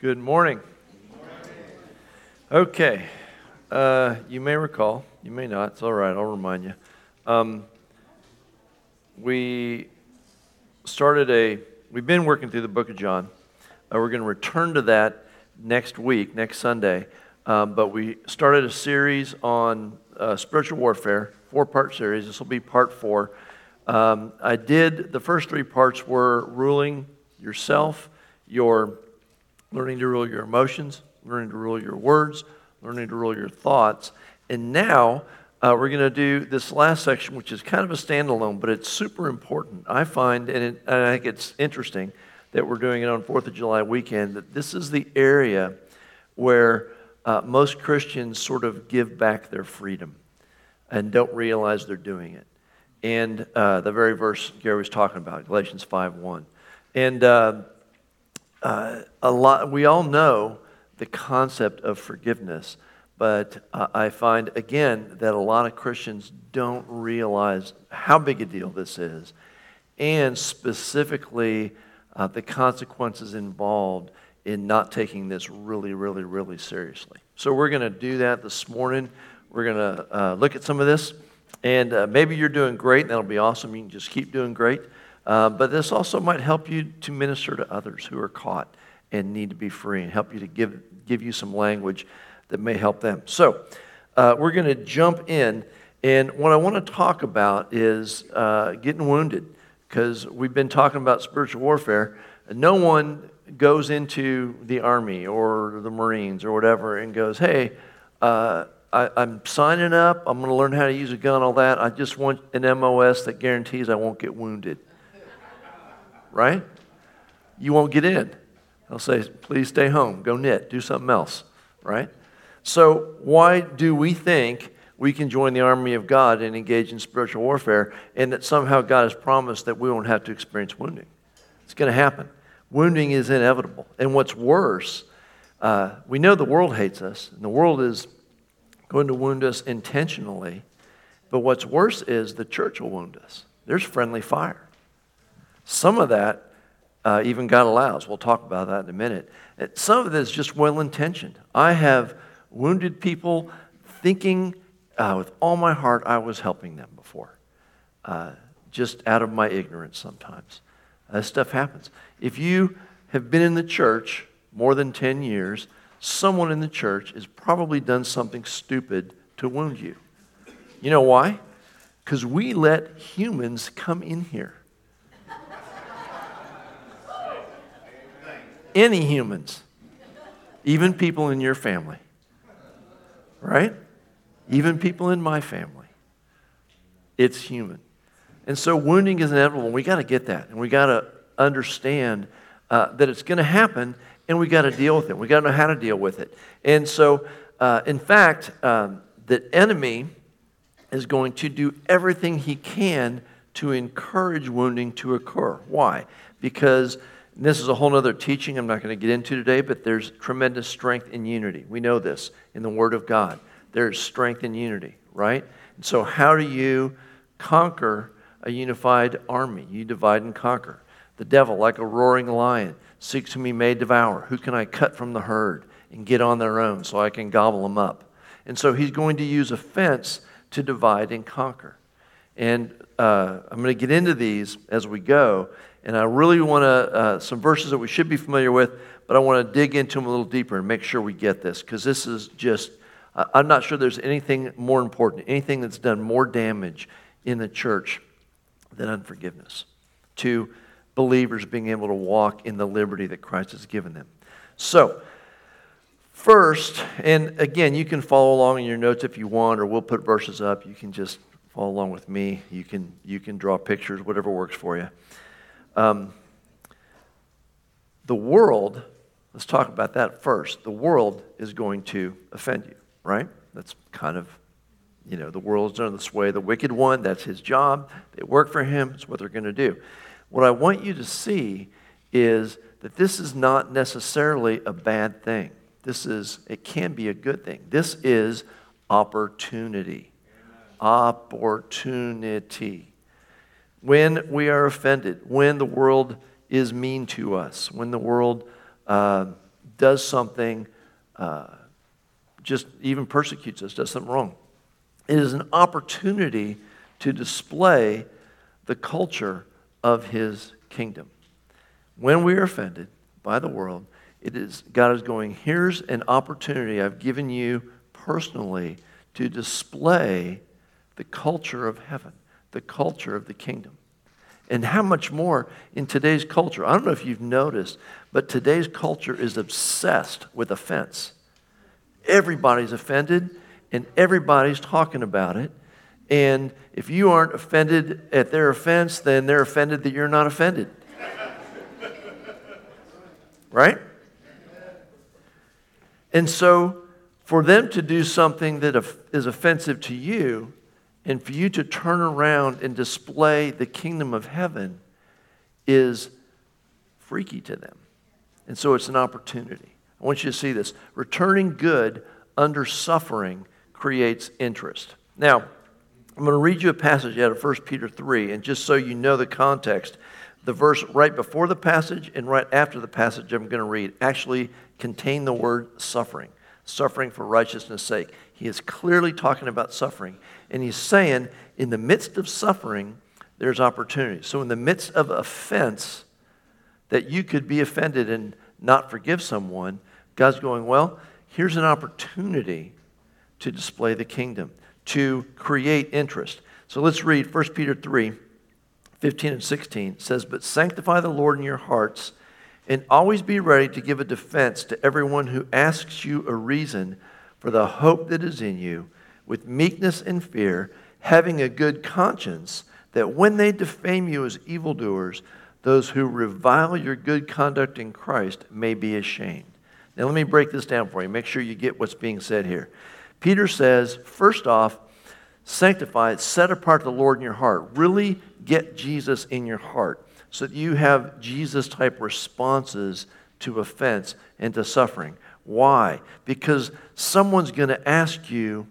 Good morning. Okay. Uh, you may recall, you may not, it's all right, I'll remind you. Um, we started a, we've been working through the book of John. Uh, we're going to return to that next week, next Sunday. Um, but we started a series on uh, spiritual warfare, four part series. This will be part four. Um, I did, the first three parts were ruling yourself, your learning to rule your emotions, learning to rule your words, learning to rule your thoughts. And now uh, we're going to do this last section, which is kind of a standalone, but it's super important. I find, and, it, and I think it's interesting that we're doing it on 4th of July weekend, that this is the area where uh, most Christians sort of give back their freedom and don't realize they're doing it. And uh, the very verse Gary was talking about, Galatians 5 1. And uh, a lot, we all know the concept of forgiveness, but uh, I find again that a lot of Christians don't realize how big a deal this is, and specifically uh, the consequences involved in not taking this really, really, really seriously. So we're going to do that this morning. We're going to uh, look at some of this, and uh, maybe you're doing great, and that'll be awesome. You can just keep doing great. Uh, but this also might help you to minister to others who are caught and need to be free and help you to give, give you some language that may help them. So, uh, we're going to jump in. And what I want to talk about is uh, getting wounded because we've been talking about spiritual warfare. No one goes into the army or the Marines or whatever and goes, hey, uh, I, am signing up. I'm going to learn how to use a gun, all that. I just want an MOS that guarantees I won't get wounded right? You won't get in. They'll say, please stay home, go knit, do something else, right? So, why do we think we can join the army of God and engage in spiritual warfare and that somehow God has promised that we won't have to experience wounding? It's going to happen. Wounding is inevitable. And what's worse, uh, we know the world hates us, and the world is going to wound us intentionally. But what's worse is the church will wound us. There's friendly fire. Some of that uh, even God allows. We'll talk about that in a minute. Some of it is just well intentioned. I have wounded people thinking uh, with all my heart I was helping them before, uh, just out of my ignorance sometimes. That stuff happens. If you have been in the church more than 10 years, someone in the church has probably done something stupid to wound you. You know why? Because we let humans come in here. Any humans, even people in your family, right? Even people in my family. It's human. And so wounding is inevitable. We got to get that. And we got to understand uh, that it's going to happen and we got to deal with it. We got to know how to deal with it. And so, uh, in fact, um, the enemy is going to do everything he can to encourage wounding to occur. Why? Because this is a whole other teaching I'm not going to get into today, but there's tremendous strength in unity. We know this in the Word of God. There's strength in unity, right? And so, how do you conquer a unified army? You divide and conquer. The devil, like a roaring lion, seeks whom he may devour. Who can I cut from the herd and get on their own so I can gobble them up? And so, he's going to use offense to divide and conquer. And uh, I'm going to get into these as we go. And I really want to, uh, some verses that we should be familiar with, but I want to dig into them a little deeper and make sure we get this, because this is just, I'm not sure there's anything more important, anything that's done more damage in the church than unforgiveness to believers being able to walk in the liberty that Christ has given them. So, first, and again, you can follow along in your notes if you want, or we'll put verses up. You can just follow along with me. You can, you can draw pictures, whatever works for you. Um, the world, let's talk about that first. The world is going to offend you, right? That's kind of, you know, the world's under the sway of the wicked one. That's his job. They work for him. It's what they're going to do. What I want you to see is that this is not necessarily a bad thing. This is, it can be a good thing. This is opportunity. Opportunity when we are offended, when the world is mean to us, when the world uh, does something, uh, just even persecutes us, does something wrong. It is an opportunity to display the culture of his kingdom. When we are offended by the world, it is God is going, here's an opportunity I've given you personally to display the culture of heaven, the culture of the kingdom. And how much more in today's culture? I don't know if you've noticed, but today's culture is obsessed with offense. Everybody's offended and everybody's talking about it. And if you aren't offended at their offense, then they're offended that you're not offended. right? And so, for them to do something that is offensive to you, and for you to turn around and display the kingdom of heaven, is freaky to them. And so, it's an opportunity. I want you to see this. Returning good under suffering creates interest. Now, I'm going to read you a passage out of 1 Peter 3, and just so you know the context, the verse right before the passage and right after the passage I'm going to read actually contain the word suffering, suffering for righteousness' sake. He is clearly talking about suffering, and he's saying in the midst of suffering, there's opportunity. So, in the midst of offense, that you could be offended and not forgive someone, God's going, Well, here's an opportunity to display the kingdom to create interest. So let's read 1 Peter 3 15 and 16. It says, But sanctify the Lord in your hearts, and always be ready to give a defense to everyone who asks you a reason for the hope that is in you, with meekness and fear, having a good conscience, that when they defame you as evildoers, those who revile your good conduct in Christ may be ashamed. Now, let me break this down for you. Make sure you get what's being said here. Peter says, first off, sanctify set apart the Lord in your heart. Really get Jesus in your heart so that you have Jesus type responses to offense and to suffering. Why? Because someone's going to ask you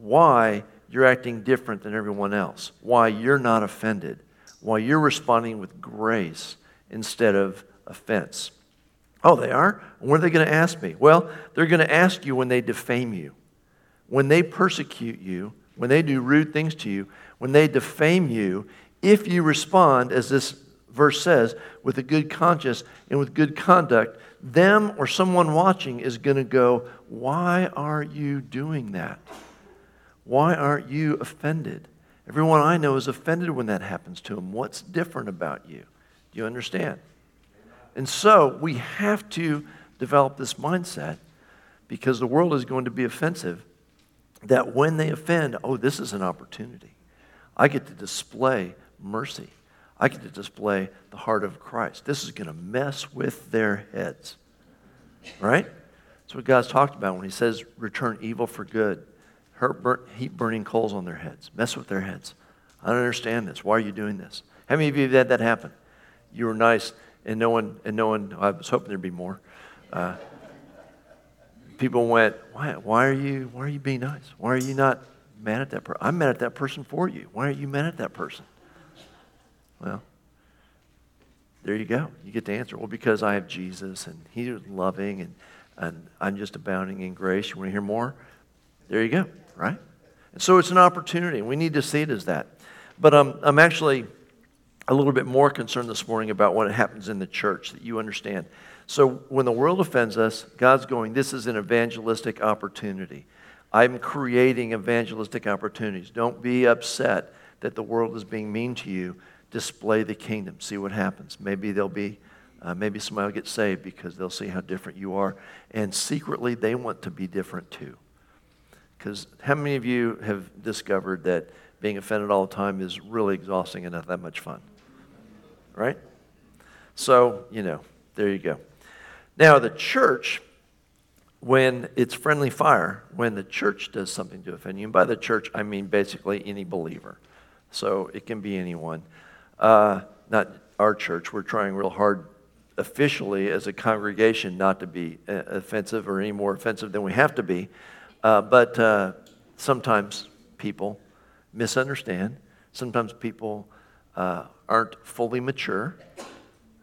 why you're acting different than everyone else, why you're not offended, why you're responding with grace instead of offense. Oh, they are? What are they going to ask me? Well, they're going to ask you when they defame you when they persecute you, when they do rude things to you, when they defame you, if you respond, as this verse says, with a good conscience and with good conduct, them or someone watching is going to go, Why are you doing that? Why aren't you offended? Everyone I know is offended when that happens to them. What's different about you? Do you understand? And so we have to develop this mindset because the world is going to be offensive that when they offend, oh, this is an opportunity. I get to display mercy. I get to display the heart of Christ. This is going to mess with their heads. Right? That's what God's talked about when He says, return evil for good. Heap burning coals on their heads. Mess with their heads. I don't understand this. Why are you doing this? How many of you have had that happen? You were nice, and no one, and no one, I was hoping there'd be more. Uh, people went, why, why, are you, why are you being nice? Why are you not mad at that person? I'm mad at that person for you. Why aren't you mad at that person? Well, there you go. You get the answer. Well, because I have Jesus and He's loving and, and I'm just abounding in grace. You want to hear more? There you go, right? And so it's an opportunity. We need to see it as that. But um, I'm actually a little bit more concerned this morning about what happens in the church, that you understand. So when the world offends us, God's going, this is an evangelistic opportunity. I'm creating evangelistic opportunities. Don't be upset that the world is being mean to you. Display the kingdom. See what happens. Maybe they'll be, uh, maybe somebody will get saved because they'll see how different you are. And secretly, they want to be different too. Because how many of you have discovered that being offended all the time is really exhausting and not that much fun? Right? So, you know, there you go. Now, the church, when it's friendly fire, when the church does something to offend you, and by the church, I mean basically any believer. So it can be anyone. Uh, not our church. We're trying real hard officially as a congregation not to be uh, offensive or any more offensive than we have to be. Uh, but uh, sometimes people misunderstand. Sometimes people uh, aren't fully mature,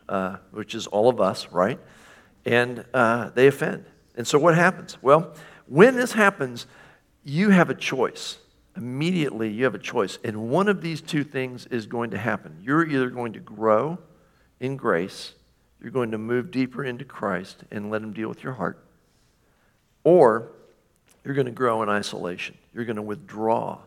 uh, which is all of us, right? and uh, they offend. And so what happens? Well, when this happens, you have a choice. Immediately, you have a choice. And one of these two things is going to happen. You're either going to grow in grace, you're going to move deeper into Christ and let Him deal with your heart, or you're going to grow in isolation. You're going to withdraw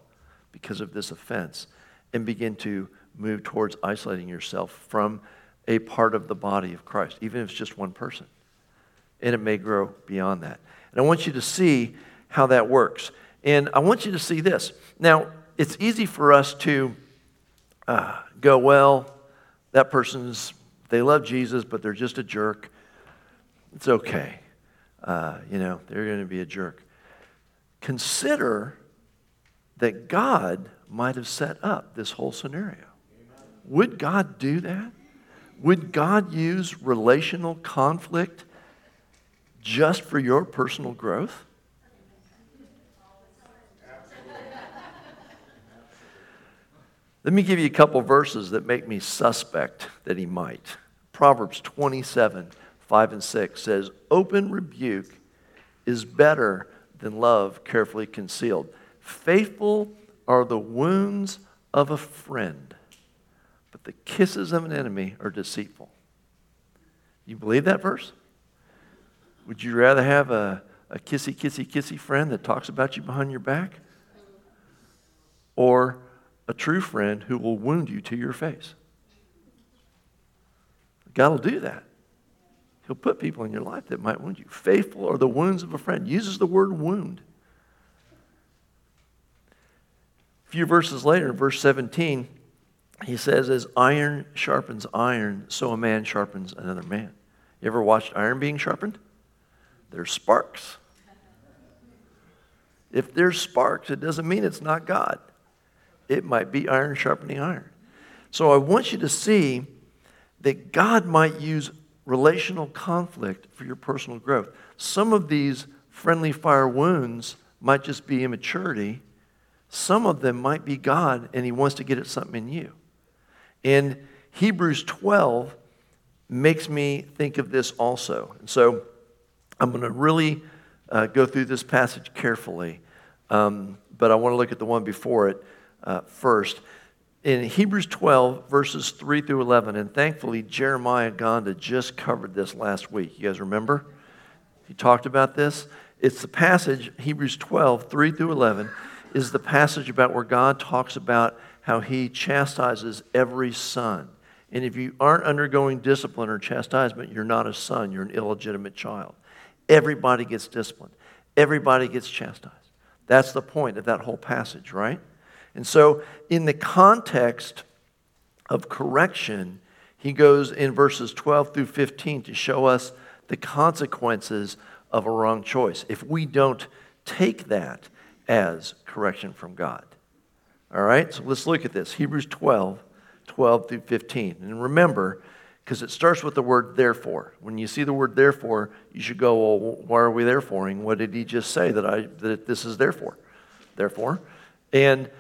because of this offense and begin to move towards isolating yourself from a part of the body of Christ, even if it's just one person. And it may grow beyond that. And I want you to see how that works. And I want you to see this. Now, it's easy for us to uh, go, well, that person's, they love Jesus, but they're just a jerk. It's okay. Uh, you know, they're going to be a jerk. Consider that God might have set up this whole scenario. Would God do that? Would God use relational conflict just for your personal growth? Let me give you a couple verses that make me suspect that he might. Proverbs 27, 5 and 6 says, Open rebuke is better than love carefully concealed. Faithful are the wounds of a friend, but the kisses of an enemy are deceitful. You believe that verse? Would you rather have a, a kissy, kissy, kissy friend that talks about you behind your back? Or a true friend who will wound you to your face? God will do that. He'll put people in your life that might wound you. Faithful are the wounds of a friend. Uses the word wound. A few verses later, verse 17, he says, As iron sharpens iron, so a man sharpens another man. You ever watched iron being sharpened? There's sparks. If there's sparks, it doesn't mean it's not God. It might be iron sharpening iron. So I want you to see that God might use relational conflict for your personal growth. Some of these friendly fire wounds might just be immaturity some of them might be God and He wants to get at something in you. And Hebrews 12 makes me think of this also. And so I'm going to really uh, go through this passage carefully, um, but I want to look at the one before it uh, first. In Hebrews 12, verses 3 through 11, and thankfully Jeremiah Gonda just covered this last week. You guys remember? He talked about this. It's the passage, Hebrews 12, 3 through 11 is the passage about where God talks about how he chastises every son. And if you aren't undergoing discipline or chastisement, you're not a son, you're an illegitimate child. Everybody gets disciplined, everybody gets chastised. That's the point of that whole passage, right? And so, in the context of correction, he goes in verses 12 through 15 to show us the consequences of a wrong choice. If we don't take that as correction from God. All right, so let's look at this Hebrews 12, 12 through 15. And remember, because it starts with the word therefore. When you see the word therefore, you should go, well, why are we thereforeing? What did he just say that, I, that this is therefore? Therefore. And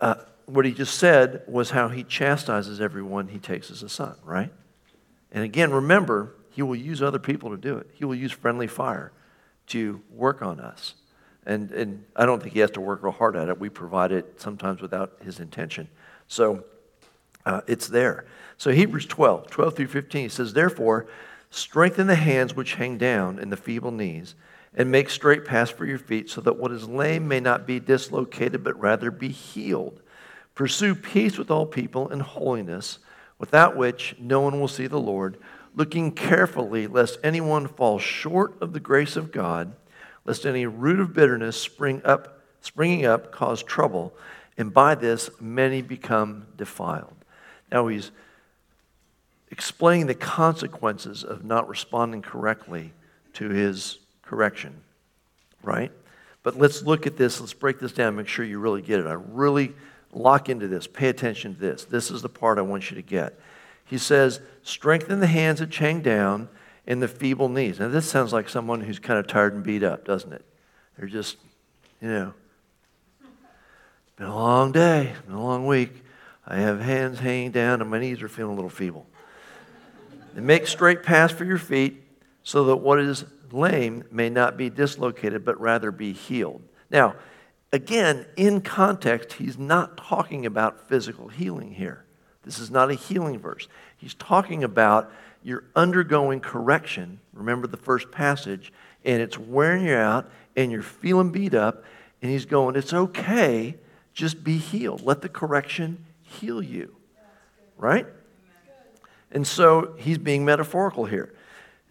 uh, what he just said was how he chastises everyone he takes as a son, right? And again, remember, he will use other people to do it. He will use friendly fire to work on us. And, and I don't think he has to work real hard at it. We provide it sometimes without his intention. So uh, it's there. So Hebrews 12, 12 through 15, he says, Therefore, strengthen the hands which hang down and the feeble knees, and make straight paths for your feet, so that what is lame may not be dislocated, but rather be healed. Pursue peace with all people and holiness, without which no one will see the Lord, looking carefully lest anyone fall short of the grace of God lest any root of bitterness spring up, springing up cause trouble, and by this many become defiled. Now he's explaining the consequences of not responding correctly to his correction, right? But let's look at this. Let's break this down, make sure you really get it. I really lock into this. Pay attention to this. This is the part I want you to get. He says, Strengthen the hands that hang down and the feeble knees. Now, this sounds like someone who's kind of tired and beat up, doesn't it? They're just, you know, been a long day, been a long week. I have hands hanging down, and my knees are feeling a little feeble. and make straight paths for your feet, so that what is lame may not be dislocated, but rather be healed. Now, again, in context, he's not talking about physical healing here. This is not a healing verse. He's talking about you're undergoing correction. Remember the first passage, and it's wearing you out, and you're feeling beat up, and he's going, It's okay, just be healed. Let the correction heal you. Right? And so he's being metaphorical here.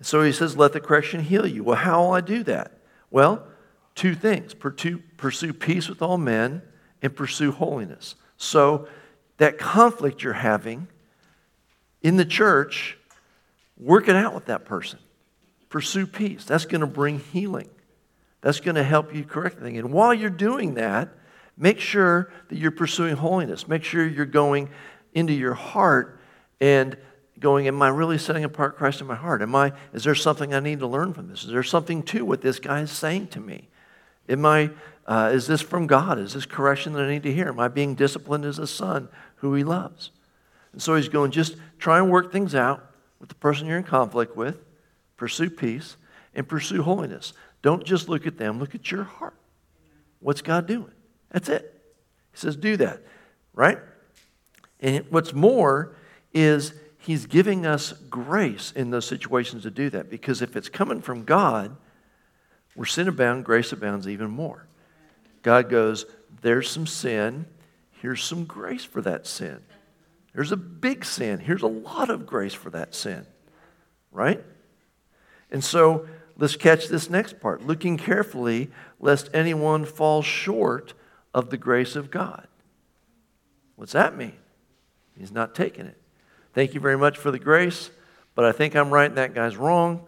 So he says, Let the correction heal you. Well, how will I do that? Well, two things pursue peace with all men and pursue holiness. So that conflict you're having in the church, work it out with that person. Pursue peace. That's going to bring healing. That's going to help you correct the thing. And while you're doing that, make sure that you're pursuing holiness. Make sure you're going into your heart and going, Am I really setting apart Christ in my heart? Am I, is there something I need to learn from this? Is there something to what this guy is saying to me? Am I, uh, is this from God? Is this correction that I need to hear? Am I being disciplined as a son who he loves? And so he's going, just try and work things out with the person you're in conflict with, pursue peace, and pursue holiness. Don't just look at them, look at your heart. What's God doing? That's it. He says, do that, right? And what's more is he's giving us grace in those situations to do that because if it's coming from God, where sin abounds, grace abounds even more. God goes, There's some sin. Here's some grace for that sin. There's a big sin. Here's a lot of grace for that sin. Right? And so let's catch this next part looking carefully lest anyone fall short of the grace of God. What's that mean? He's not taking it. Thank you very much for the grace, but I think I'm right and that guy's wrong.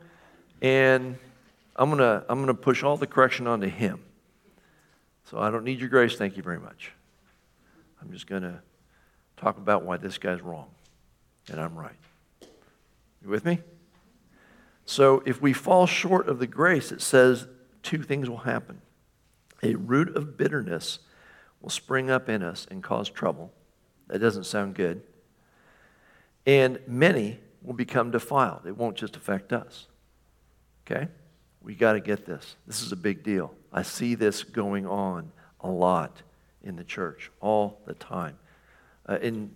And I'm going to I'm to push all the correction onto him. So I don't need your grace. Thank you very much. I'm just going to talk about why this guy's wrong and I'm right. You with me? So if we fall short of the grace, it says two things will happen. A root of bitterness will spring up in us and cause trouble. That doesn't sound good. And many will become defiled. It won't just affect us. Okay? We got to get this. This is a big deal. I see this going on a lot in the church all the time, uh, in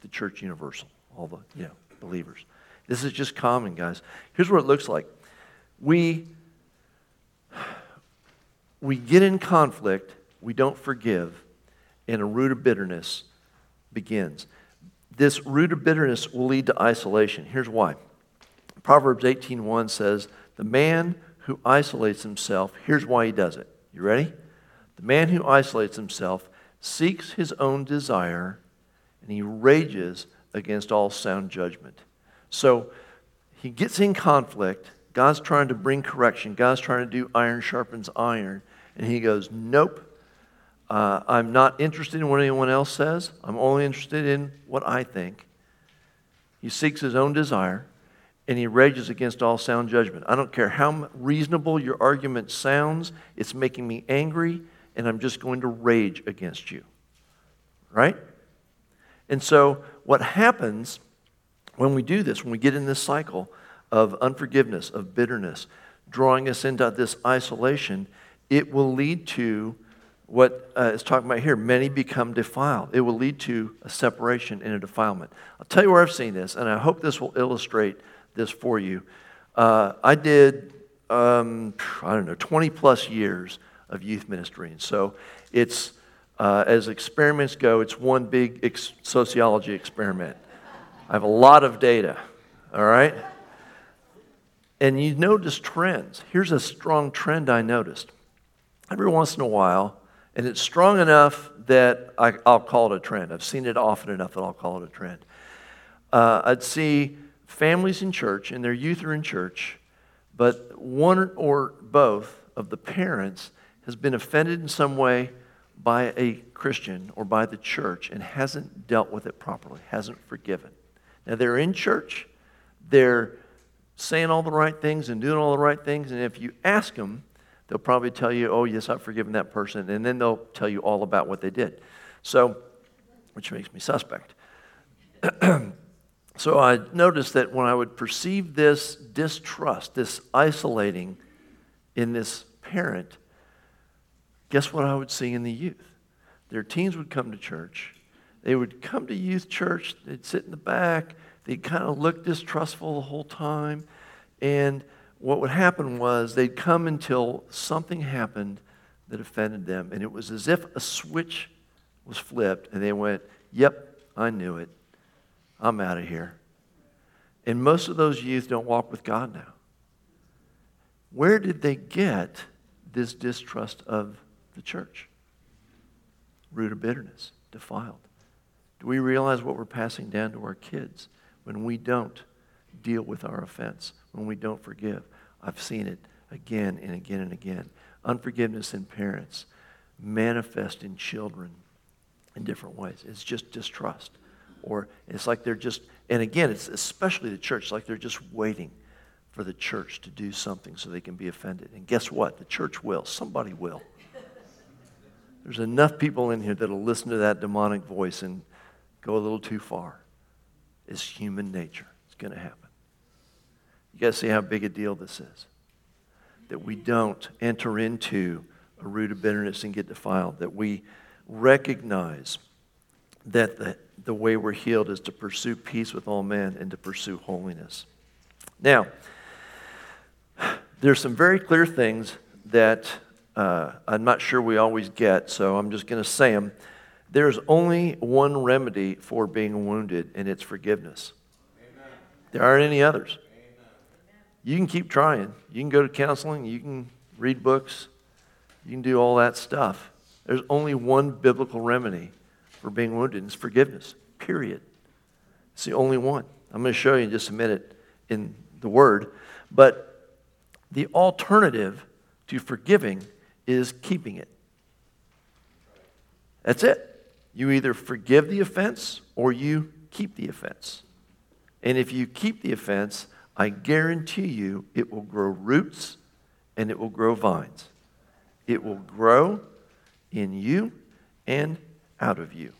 the church universal, all the you know, believers. This is just common, guys. Here's what it looks like. We we get in conflict, we don't forgive, and a root of bitterness begins. This root of bitterness will lead to isolation. Here's why. Proverbs 18:1 says, "The man who isolates himself, here's why he does it. You ready? The man who isolates himself seeks his own desire and he rages against all sound judgment. So he gets in conflict. God's trying to bring correction. God's trying to do iron sharpens iron. And he goes, Nope. Uh, I'm not interested in what anyone else says. I'm only interested in what I think. He seeks his own desire and he rages against all sound judgment. I don't care how reasonable your argument sounds, it's making me angry, and I'm just going to rage against you. Right? And so, what happens when we do this, when we get in this cycle of unforgiveness, of bitterness, drawing us into this isolation, it will lead to what uh, is talking about here many become defiled. It will lead to a separation and a defilement. I'll tell you where I've seen this, and I hope this will illustrate this for you. Uh, I did, um, I don't know, 20 plus years of youth ministry. And so it's, uh, as experiments go, it's one big ex- sociology experiment. I have a lot of data, all right? And you notice trends. Here's a strong trend I noticed. Every once in a while, and it's strong enough that I, will call it a trend. I've seen it often enough that I'll call it a trend. Uh, I'd see families in church and their youth are in church, but one or both of the parents has been offended in some way by a Christian or by the church and hasn't dealt with it properly, hasn't forgiven. Now they're in church, they're saying all the right things and doing all the right things, and if you ask them, they'll probably tell you, oh, yes, I've forgiven that person, and then they'll tell you all about what they did. So, which makes me suspect. So I noticed that when I would perceive this distrust, this isolating in this parent, guess what I would see in the youth? Their teens would come to church. They would come to youth church. They'd sit in the back. They'd kind of look distrustful the whole time. And what would happen was they'd come until something happened that offended them. And it was as if a switch was flipped and they went, Yep, I knew it. I'm out of here. And most of those youth don't walk with God now. Where did they get this distrust of the church? Root of bitterness, defiled. Do we realize what we're passing down to our kids when we don't deal with our offense, when we don't forgive? I've seen it again and again and again. Unforgiveness in parents manifest in children in different ways. It's just distrust. Or it's like they're just, and again, it's especially the church, like they're just waiting for the church to do something so they can be offended. And guess what? The church will. Somebody will. There's enough people in here that'll listen to that demonic voice and go a little too far. It's human nature. Going to happen. You got to see how big a deal this is. That we don't enter into a root of bitterness and get defiled. That we recognize that the, the way we're healed is to pursue peace with all men and to pursue holiness. Now, there's some very clear things that uh, I'm not sure we always get, so I'm just going to say them. There's only one remedy for being wounded, and it's forgiveness. There aren't any others. You can keep trying. You can go to counseling. You can read books. You can do all that stuff. There's only one biblical remedy for being wounded, and it's forgiveness, period. It's the only one. I'm going to show you in just a minute in the Word. But the alternative to forgiving is keeping it. That's it. You either forgive the offense or you keep the offense. And if you keep the offense, I guarantee you it will grow roots and it will grow vines. It will grow in you and out of you.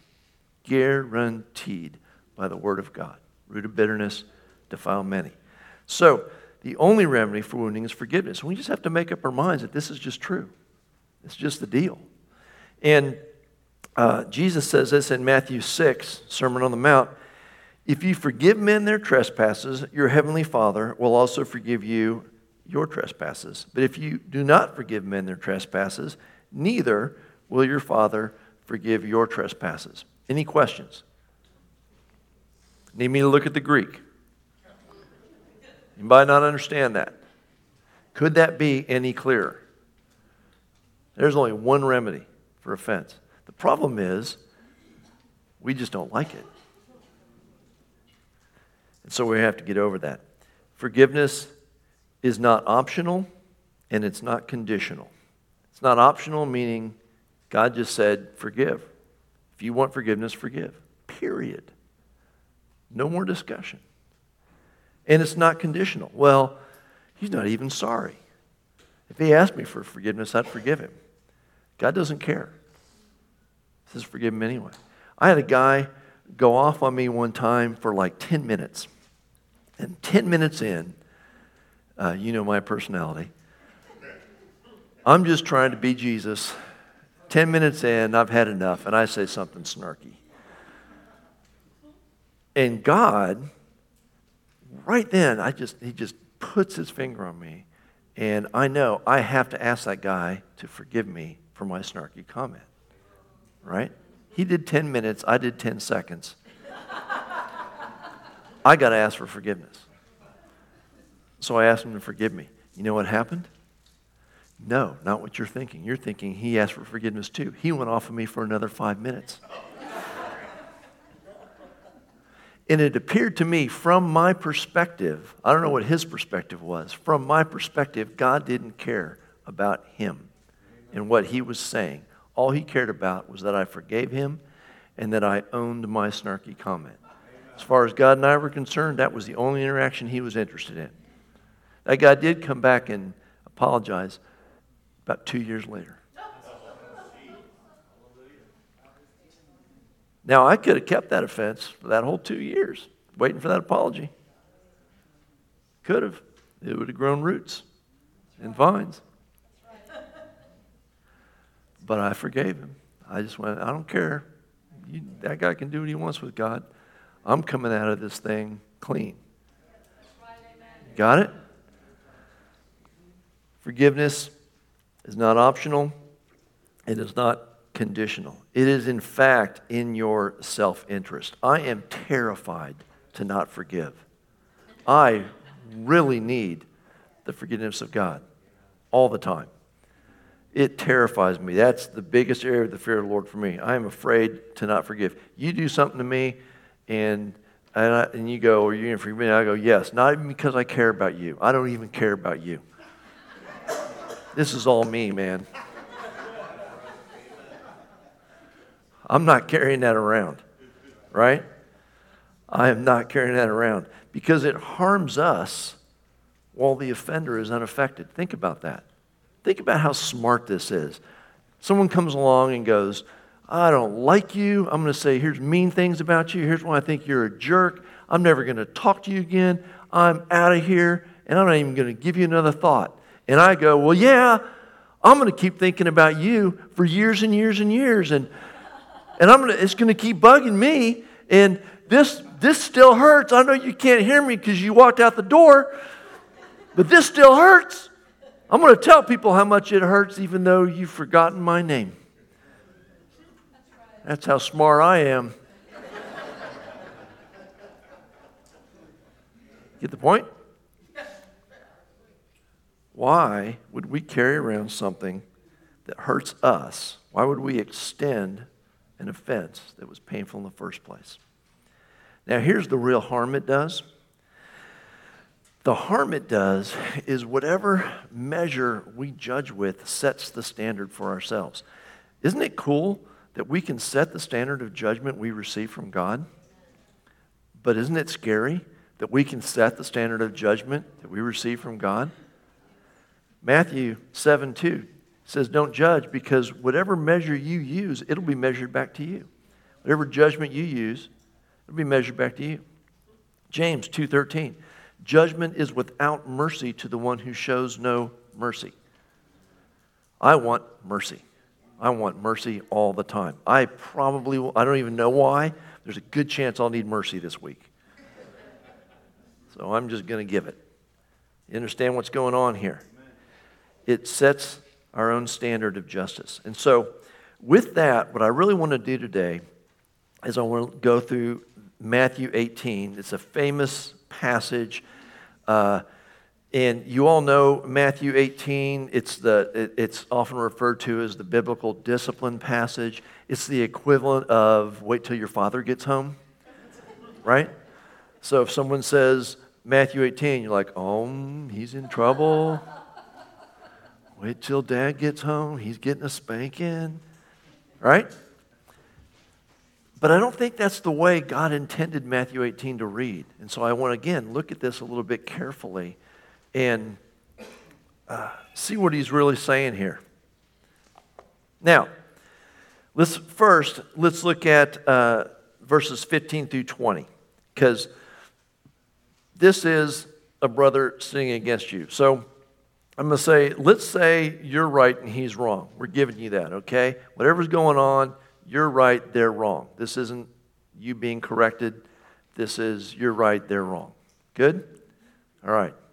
Guaranteed by the Word of God. Root of bitterness, defile many. So, the only remedy for wounding is forgiveness. We just have to make up our minds that this is just true. It's just the deal. And uh, Jesus says this in Matthew 6, Sermon on the Mount. If you forgive men their trespasses, your heavenly Father will also forgive you your trespasses. But if you do not forgive men their trespasses, neither will your Father forgive your trespasses. Any questions? Need me to look at the Greek? Anybody not understand that? Could that be any clearer? There's only one remedy for offense. The problem is, we just don't like it. And so we have to get over that. Forgiveness is not optional and it's not conditional. It's not optional, meaning God just said, forgive. If you want forgiveness, forgive. Period. No more discussion. And it's not conditional. Well, he's not even sorry. If he asked me for forgiveness, I'd forgive him. God doesn't care. He says, forgive him anyway. I had a guy go off on me one time for like 10 minutes. And 10 minutes in, uh, you know my personality. I'm just trying to be Jesus 10 minutes in, I've had enough, and I say something snarky. And God, right then, I just, he just puts his finger on me, and I know I have to ask that guy to forgive me for my snarky comment. Right? He did 10 minutes, I did 10 seconds. I got to ask for forgiveness. So I asked him to forgive me. You know what happened? No, not what you're thinking. You're thinking he asked for forgiveness too. He went off of me for another five minutes. and it appeared to me, from my perspective, I don't know what his perspective was, from my perspective, God didn't care about him and what he was saying. All he cared about was that I forgave him and that I owned my snarky comment. As far as God and I were concerned, that was the only interaction he was interested in. That guy did come back and apologize, about two years later. Now, I could have kept that offense for that whole two years. waiting for that apology. Could have. It would have grown roots and vines. But I forgave him. I just went, I don't care. You, that guy can do what he wants with God. I'm coming out of this thing clean. Got it? Forgiveness is not optional, it is not conditional. It is, in fact, in your self interest. I am terrified to not forgive. I really need the forgiveness of God all the time. It terrifies me. That's the biggest area of the fear of the Lord for me. I am afraid to not forgive. You do something to me, and and, I, and you go, Are you to forgive me? I go, Yes. Not even because I care about you. I don't even care about you. this is all me, man. I'm not carrying that around, right? I am not carrying that around because it harms us while the offender is unaffected. Think about that. Think about how smart this is. Someone comes along and goes, I don't like you. I'm going to say, here's mean things about you. Here's why I think you're a jerk. I'm never going to talk to you again. I'm out of here, and I'm not even going to give you another thought. And I go, well, yeah, I'm going to keep thinking about you for years and years and years. And, and I'm gonna, it's going to keep bugging me. And this, this still hurts. I know you can't hear me because you walked out the door, but this still hurts. I'm going to tell people how much it hurts, even though you've forgotten my name. That's how smart I am. Get the point? Why would we carry around something that hurts us? Why would we extend an offense that was painful in the first place? Now, here's the real harm it does. The harm it does is whatever measure we judge with sets the standard for ourselves. Isn't it cool that we can set the standard of judgment we receive from God? But isn't it scary that we can set the standard of judgment that we receive from God? Matthew 7 2 says, Don't judge because whatever measure you use, it'll be measured back to you. Whatever judgment you use, it'll be measured back to you. James 2:13 Judgment is without mercy to the one who shows no mercy. I want mercy. I want mercy all the time. I probably will, I don't even know why. There's a good chance I'll need mercy this week. So I'm just going to give it. You understand what's going on here? It sets our own standard of justice. And so, with that, what I really want to do today is I want to go through Matthew 18. It's a famous passage. Uh, and you all know Matthew 18. It's, the, it, it's often referred to as the biblical discipline passage. It's the equivalent of wait till your father gets home, right? So if someone says, Matthew 18, you're like, oh, he's in trouble. Wait till dad gets home. He's getting a spanking, right? But I don't think that's the way God intended Matthew 18 to read. And so I want to, again, look at this a little bit carefully and uh, see what he's really saying here. Now, let's first, let's look at uh, verses 15 through 20, because this is a brother sinning against you. So I'm going to say, let's say you're right and he's wrong. We're giving you that, okay? Whatever's going on, you're right, they're wrong. This isn't you being corrected. This is you're right, they're wrong. Good? All right.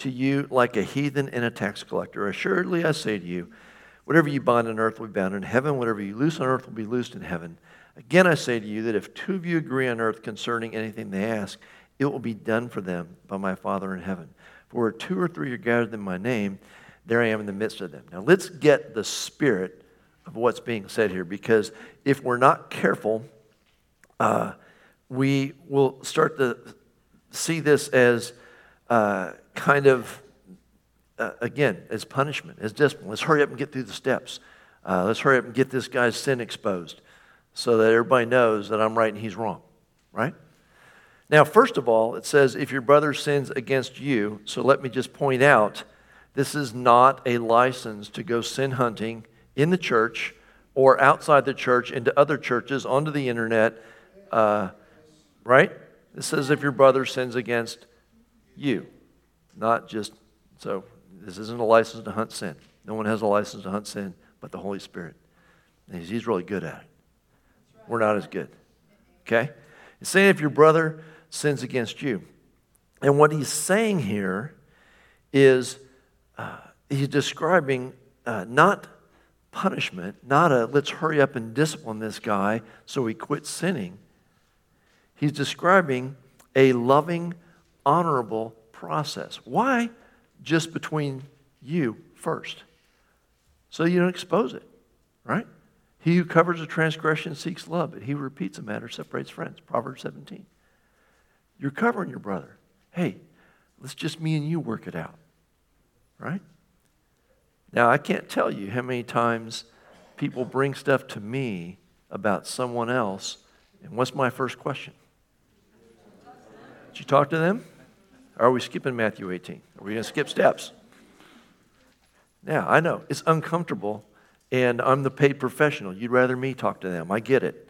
to you like a heathen and a tax collector. Assuredly, I say to you, whatever you bind on earth will be bound in heaven, whatever you loose on earth will be loosed in heaven. Again, I say to you that if two of you agree on earth concerning anything they ask, it will be done for them by my Father in heaven. For where two or three are gathered in my name, there I am in the midst of them. Now let's get the spirit of what's being said here, because if we're not careful, uh, we will start to see this as uh, kind of, uh, again, as punishment, as discipline. Let's hurry up and get through the steps. Uh, let's hurry up and get this guy's sin exposed so that everybody knows that I'm right and he's wrong, right? Now, first of all, it says, if your brother sins against you, so let me just point out this is not a license to go sin hunting in the church or outside the church into other churches, onto the internet, uh, right? It says if your brother sins against you, not just, so this isn't a license to hunt sin. No one has a license to hunt sin but the Holy Spirit. And he's, he's really good at it. We're not as good. Okay? He's saying if your brother sins against you. And what he's saying here is uh, he's describing uh, not punishment, not a let's hurry up and discipline this guy so he quits sinning. He's describing a loving, honorable process. Why just between you first? So you don't expose it, right? He who covers a transgression seeks love, but he who repeats a matter separates friends. Proverbs 17. You're covering your brother. Hey, let's just me and you work it out, right? Now, I can't tell you how many times people bring stuff to me about someone else, and what's my first question? Did you talk to them? Are we skipping Matthew 18? Are we going to skip steps? Now, I know it's uncomfortable, and I'm the paid professional. You'd rather me talk to them. I get it.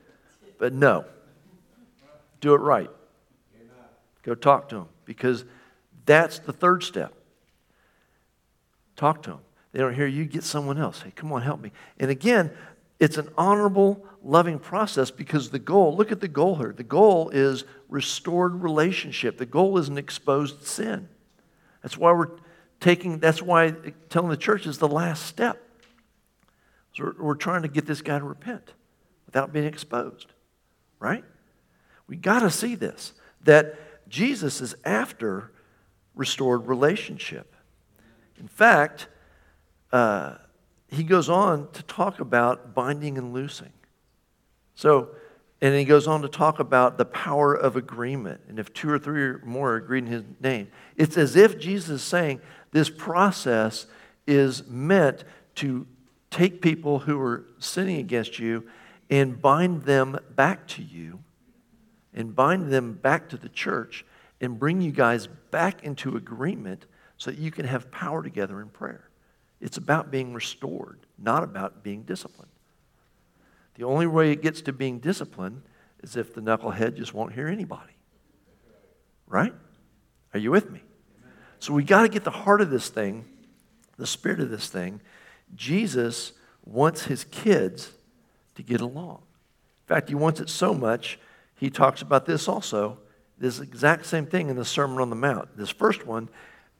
But no, do it right. Go talk to them because that's the third step. Talk to them. They don't hear you, get someone else. Hey, come on, help me. And again, it's an honorable, loving process because the goal, look at the goal here. The goal is restored relationship. The goal is an exposed sin. That's why we're taking, that's why telling the church is the last step. So we're, trying to get this guy to repent without being exposed, right? We got to see this that Jesus is after restored relationship. In fact, uh, he goes on to talk about binding and loosing. So, and he goes on to talk about the power of agreement. And if two or three or more are agreed in his name, it's as if Jesus is saying this process is meant to take people who are sinning against you and bind them back to you and bind them back to the church and bring you guys back into agreement so that you can have power together in prayer. It's about being restored, not about being disciplined. The only way it gets to being disciplined is if the knucklehead just won't hear anybody. Right? Are you with me? So we got to get the heart of this thing, the spirit of this thing. Jesus wants his kids to get along. In fact, he wants it so much, he talks about this also, this exact same thing in the Sermon on the Mount. This first one,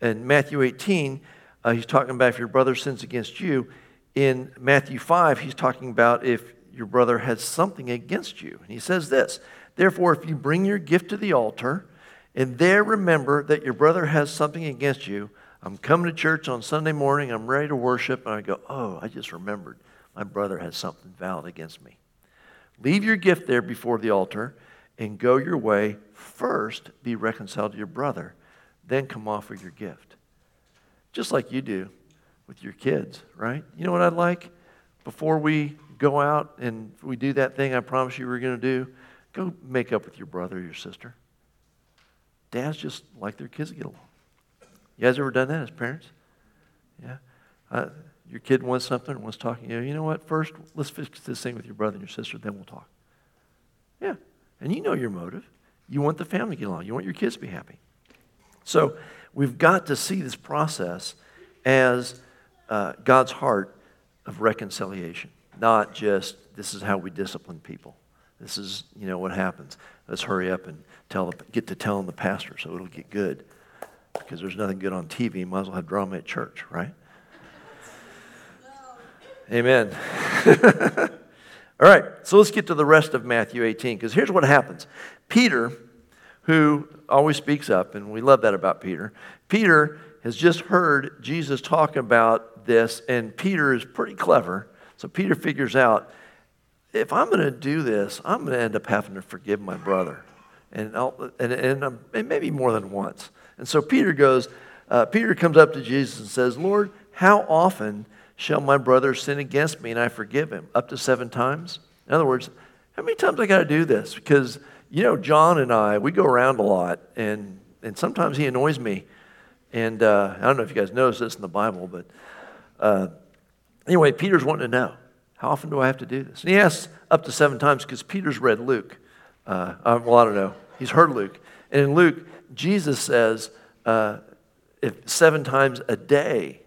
in Matthew 18, uh, he's talking about if your brother sins against you. In Matthew 5, he's talking about if your brother has something against you. And he says this Therefore, if you bring your gift to the altar, and there remember that your brother has something against you. I'm coming to church on Sunday morning, I'm ready to worship, and I go, Oh, I just remembered my brother has something valid against me. Leave your gift there before the altar and go your way. First, be reconciled to your brother, then come offer your gift. Just like you do with your kids, right? You know what I'd like? Before we go out and we do that thing I promised you we were going to do, go make up with your brother or your sister. Dads just like their kids to get along. You guys ever done that as parents? Yeah. Uh, your kid wants something, wants talking to you. You know what? First, let's fix this thing with your brother and your sister, then we'll talk. Yeah. And you know your motive. You want the family to get along. You want your kids to be happy. So we've got to see this process as uh, God's heart of reconciliation, not just this is how we discipline people. This is, you know, what happens. Let's hurry up and tell the, get to telling the pastor so it'll get good. Because there's nothing good on TV. Might as well have drama at church, right? Amen. All right, so let's get to the rest of Matthew 18, because here's what happens. Peter, who always speaks up, and we love that about Peter, Peter has just heard Jesus talk about this, and Peter is pretty clever. So Peter figures out if I'm going to do this, I'm going to end up having to forgive my brother. And, and, and, um, and maybe more than once. And so Peter goes, uh, Peter comes up to Jesus and says, Lord, how often shall my brother sin against me and I forgive him? Up to seven times? In other words, how many times I got to do this? Because, you know, John and I, we go around a lot, and, and sometimes he annoys me. And uh, I don't know if you guys notice this in the Bible, but uh, anyway, Peter's wanting to know how often do I have to do this? And he asks up to seven times because Peter's read Luke. Uh, uh, well, I don't know. He's heard Luke. And in Luke, Jesus says, uh, if seven times a day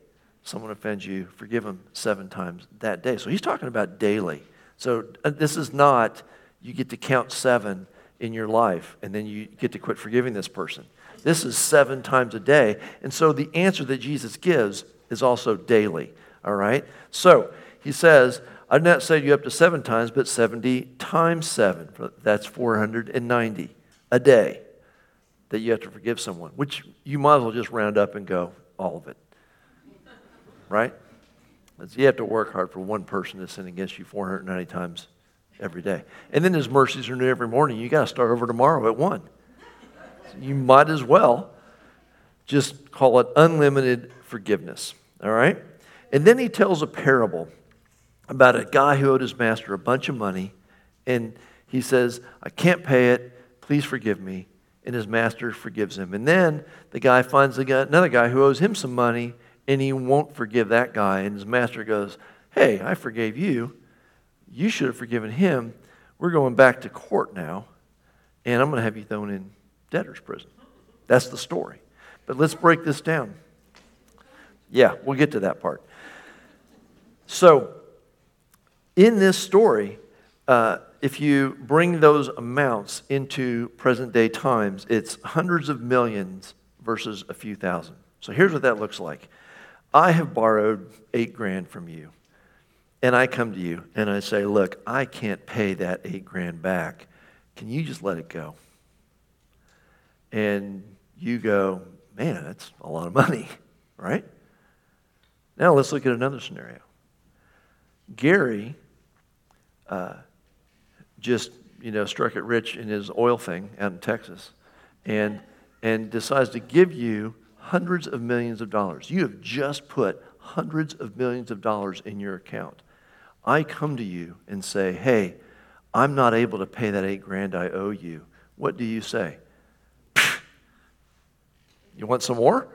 someone offends you, forgive them seven times that day. So he's talking about daily. So uh, this is not you get to count seven in your life and then you get to quit forgiving this person. This is seven times a day. And so the answer that Jesus gives is also daily. All right? So he says, I've not said you up to seven times, but 70 times seven. That's 490 a day that you have to forgive someone, which you might as well just round up and go, all of it right? You have to work hard for one person to sin against you 490 times every day. And then his mercies are new every morning. You got to start over tomorrow at 1. So you might as well just call it unlimited forgiveness. All right? And then he tells a parable about a guy who owed his master a bunch of money. And he says, I can't pay it. Please forgive me. And his master forgives him. And then the guy finds another guy who owes him some money and he won't forgive that guy. And his master goes, Hey, I forgave you. You should have forgiven him. We're going back to court now, and I'm going to have you thrown in debtor's prison. That's the story. But let's break this down. Yeah, we'll get to that part. So, in this story, uh, if you bring those amounts into present day times, it's hundreds of millions versus a few thousand. So here's what that looks like. I have borrowed eight grand from you. And I come to you and I say, Look, I can't pay that eight grand back. Can you just let it go? And you go, Man, that's a lot of money, right? Now let's look at another scenario. Gary uh, just, you know, struck it rich in his oil thing out in Texas and, and decides to give you hundreds of millions of dollars. You have just put hundreds of millions of dollars in your account. I come to you and say, hey, I'm not able to pay that eight grand I owe you. What do you say? You want some more?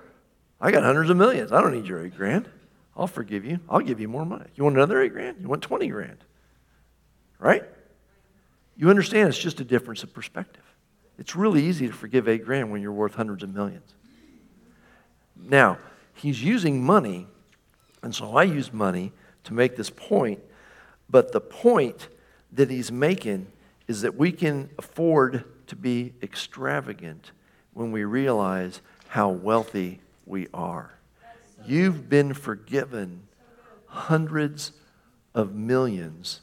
I got hundreds of millions. I don't need your eight grand. I'll forgive you. I'll give you more money. You want another eight grand? You want 20 grand? Right? You understand it's just a difference of perspective. It's really easy to forgive eight grand when you're worth hundreds of millions. Now, he's using money, and so I use money to make this point, but the point that he's making is that we can afford to be extravagant when we realize how wealthy we are. You've been forgiven hundreds of millions.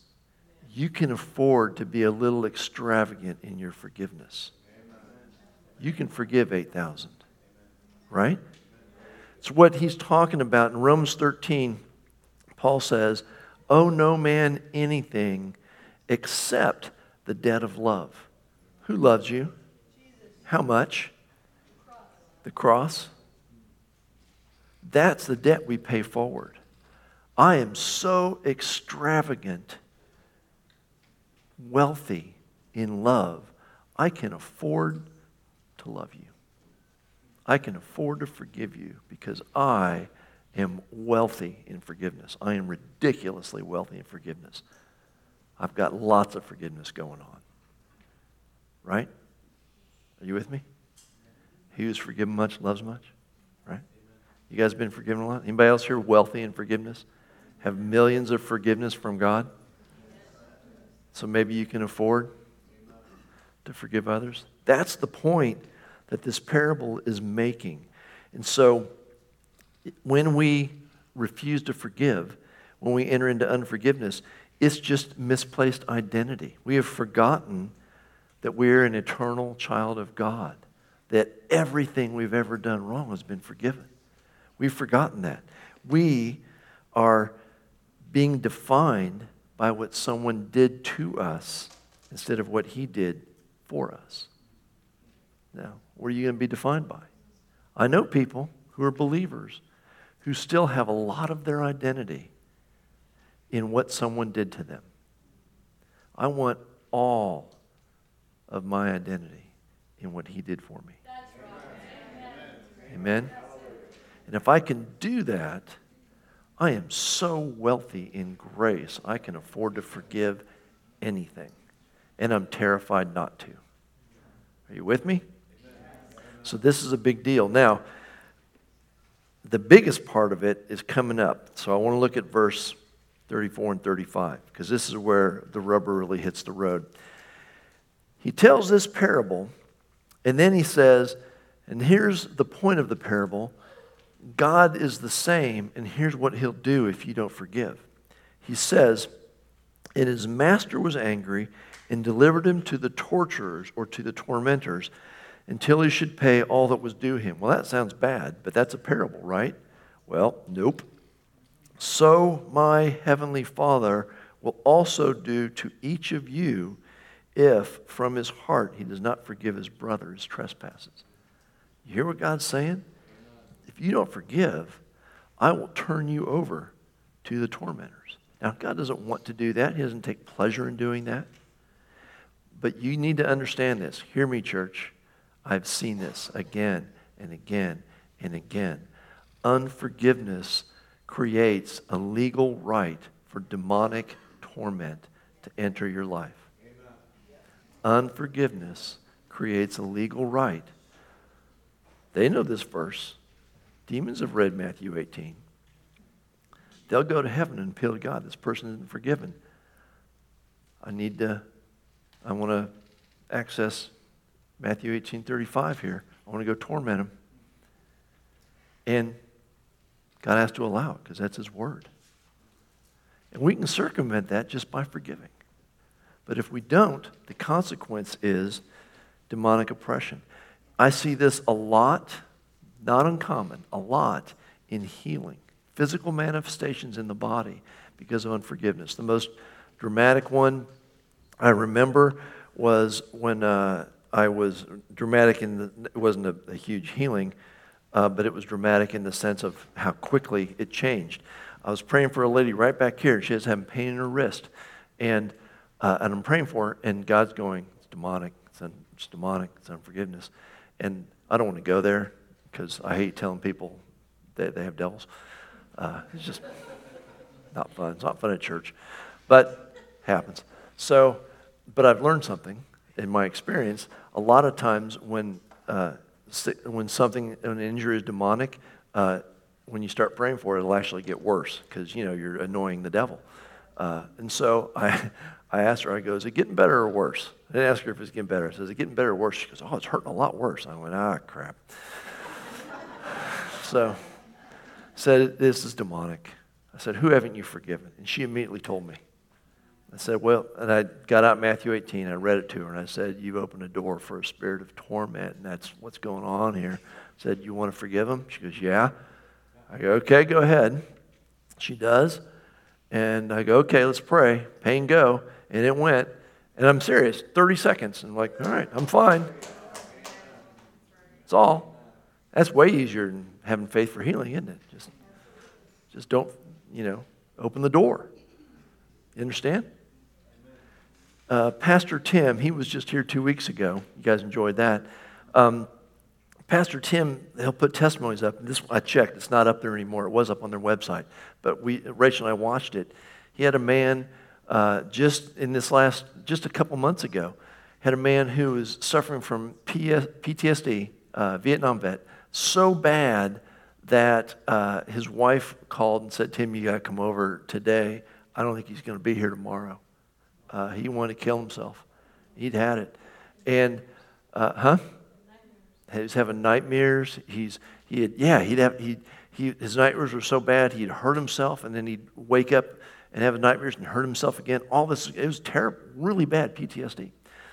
You can afford to be a little extravagant in your forgiveness. You can forgive 8,000, right? It's what he's talking about in Romans 13. Paul says, Owe no man anything except the debt of love. Who loves you? How much? The cross. That's the debt we pay forward. I am so extravagant, wealthy in love, I can afford to love you. I can afford to forgive you because I am wealthy in forgiveness. I am ridiculously wealthy in forgiveness. I've got lots of forgiveness going on. Right? Are you with me? He who's forgiven much loves much. Right? You guys been forgiven a lot? Anybody else here wealthy in forgiveness? Have millions of forgiveness from God? So maybe you can afford to forgive others? That's the point that this parable is making. And so when we refuse to forgive, when we enter into unforgiveness, it's just misplaced identity. We have forgotten that we're an eternal child of God, that everything we've ever done wrong has been forgiven. We've forgotten that. We are being defined by what someone did to us instead of what he did for us. Now, what are you going to be defined by? I know people who are believers who still have a lot of their identity in what someone did to them. I want all of my identity in what he did for me. Amen. And if I can do that, I am so wealthy in grace, I can afford to forgive anything. And I'm terrified not to. Are you with me? So this is a big deal. Now, the biggest part of it is coming up. So I want to look at verse 34 and 35 because this is where the rubber really hits the road. He tells this parable, and then he says, and here's the point of the parable God is the same, and here's what he'll do if you don't forgive. He says, And his master was angry and delivered him to the torturers or to the tormentors until he should pay all that was due him. Well, that sounds bad, but that's a parable, right? Well, nope. So my heavenly Father will also do to each of you if from his heart he does not forgive his brother his trespasses. You hear what God's saying? If you don't forgive, I will turn you over to the tormentors. Now, God doesn't want to do that. He doesn't take pleasure in doing that. But you need to understand this. Hear me, church. I've seen this again and again and again. Unforgiveness creates a legal right for demonic torment to enter your life. Unforgiveness creates a legal right. They know this verse. Demons have read Matthew 18. They'll go to heaven and appeal to God. This person isn't forgiven. I need to, I want to access Matthew 18:35 here. I want to go torment him. And God has to allow it because that's his word. And we can circumvent that just by forgiving. But if we don't, the consequence is demonic oppression. I see this a lot, not uncommon, a lot in healing, physical manifestations in the body because of unforgiveness. The most dramatic one I remember was when uh, I was dramatic in the, it wasn't a, a huge healing, uh, but it was dramatic in the sense of how quickly it changed. I was praying for a lady right back here. She was having pain in her wrist. And, uh, and I'm praying for her, and God's going, it's demonic. It's, un, it's demonic. It's unforgiveness. And I don't want to go there because I hate telling people that they have devils. Uh, it's just not fun. It's not fun at church, but happens. So, but I've learned something in my experience, a lot of times when, uh, when something, an injury is demonic, uh, when you start praying for it, it'll actually get worse because, you know, you're annoying the devil. Uh, and so I, I asked her, I go, is it getting better or worse? I didn't ask her if it's getting better. I said, is it getting better or worse? She goes, oh, it's hurting a lot worse. I went, ah, crap. so said, this is demonic. I said, who haven't you forgiven? And she immediately told me. I said, Well, and I got out Matthew 18, I read it to her, and I said, You've opened a door for a spirit of torment, and that's what's going on here. I said, You want to forgive him? She goes, Yeah. I go, Okay, go ahead. She does. And I go, Okay, let's pray. Pain go. And it went. And I'm serious, 30 seconds. And I'm like, All right, I'm fine. That's all. That's way easier than having faith for healing, isn't it? Just, just don't, you know, open the door. You understand? Uh, Pastor Tim, he was just here two weeks ago. You guys enjoyed that. Um, Pastor Tim, he'll put testimonies up. This I checked; it's not up there anymore. It was up on their website, but we, Rachel and I watched it. He had a man uh, just in this last, just a couple months ago, had a man who was suffering from PS, PTSD, uh, Vietnam vet, so bad that uh, his wife called and said, "Tim, you got to come over today. I don't think he's going to be here tomorrow." Uh, he wanted to kill himself. He'd had it. And, uh, huh? He was having nightmares. He's, he had, yeah, he'd have, he he, his nightmares were so bad, he'd hurt himself, and then he'd wake up and have nightmares and hurt himself again. All this, it was terrible, really bad PTSD.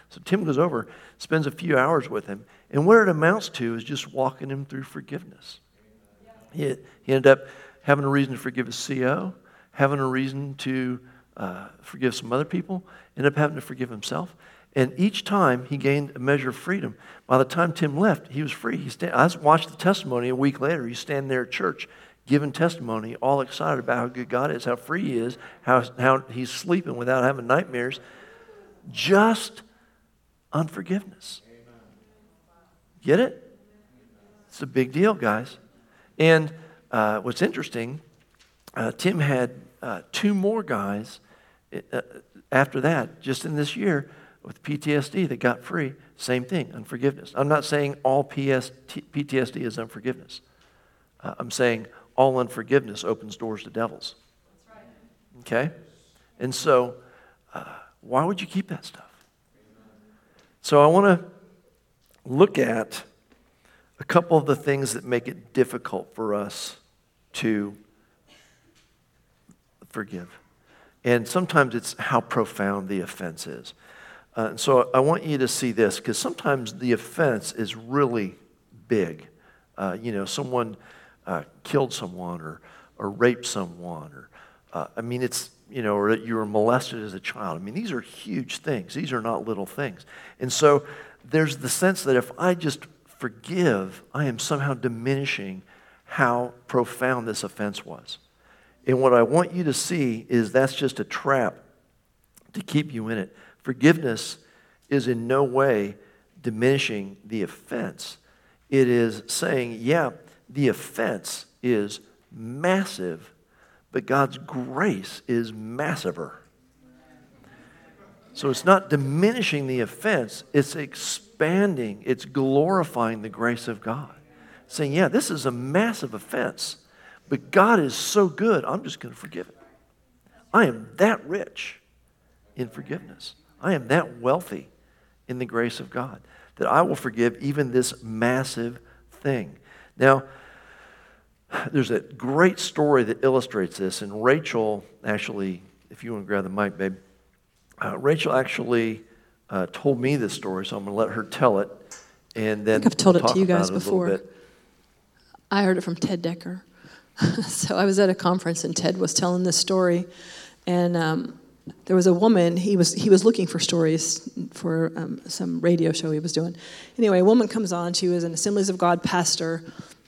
So Tim goes over, spends a few hours with him, and what it amounts to is just walking him through forgiveness. He, he ended up having a reason to forgive his CO, having a reason to uh, forgive some other people, ended up having to forgive himself. And each time he gained a measure of freedom. By the time Tim left, he was free. He stand, I watched the testimony a week later. He's standing there at church giving testimony, all excited about how good God is, how free he is, how, how he's sleeping without having nightmares. Just unforgiveness. Get it? It's a big deal, guys. And uh, what's interesting, uh, Tim had uh, two more guys uh, after that, just in this year, with PTSD that got free. Same thing, unforgiveness. I'm not saying all PTSD is unforgiveness. Uh, I'm saying all unforgiveness opens doors to devils. Okay? And so, uh, why would you keep that stuff? So, I want to look at a couple of the things that make it difficult for us to forgive. And sometimes it's how profound the offense is. Uh, so I want you to see this because sometimes the offense is really big. Uh, you know, someone uh, killed someone or, or raped someone, or uh, I mean, it's you know, or that you were molested as a child. I mean, these are huge things. These are not little things. And so there's the sense that if I just forgive, I am somehow diminishing how profound this offense was. And what I want you to see is that's just a trap to keep you in it. Forgiveness is in no way diminishing the offense. It is saying, yeah, the offense is massive, but God's grace is massiver. So it's not diminishing the offense, it's expanding, it's glorifying the grace of God. Saying, yeah, this is a massive offense, but God is so good, I'm just going to forgive it. I am that rich in forgiveness. I am that wealthy in the grace of God that I will forgive even this massive thing. Now, there's a great story that illustrates this, and Rachel actually, if you want to grab the mic, babe, uh, Rachel actually uh, told me this story, so I'm going to let her tell it, and then I have told we'll it to you guys before. I heard it from Ted Decker. so I was at a conference, and Ted was telling this story, and um, there was a woman. He was he was looking for stories for um, some radio show he was doing. Anyway, a woman comes on. She was an Assemblies of God pastor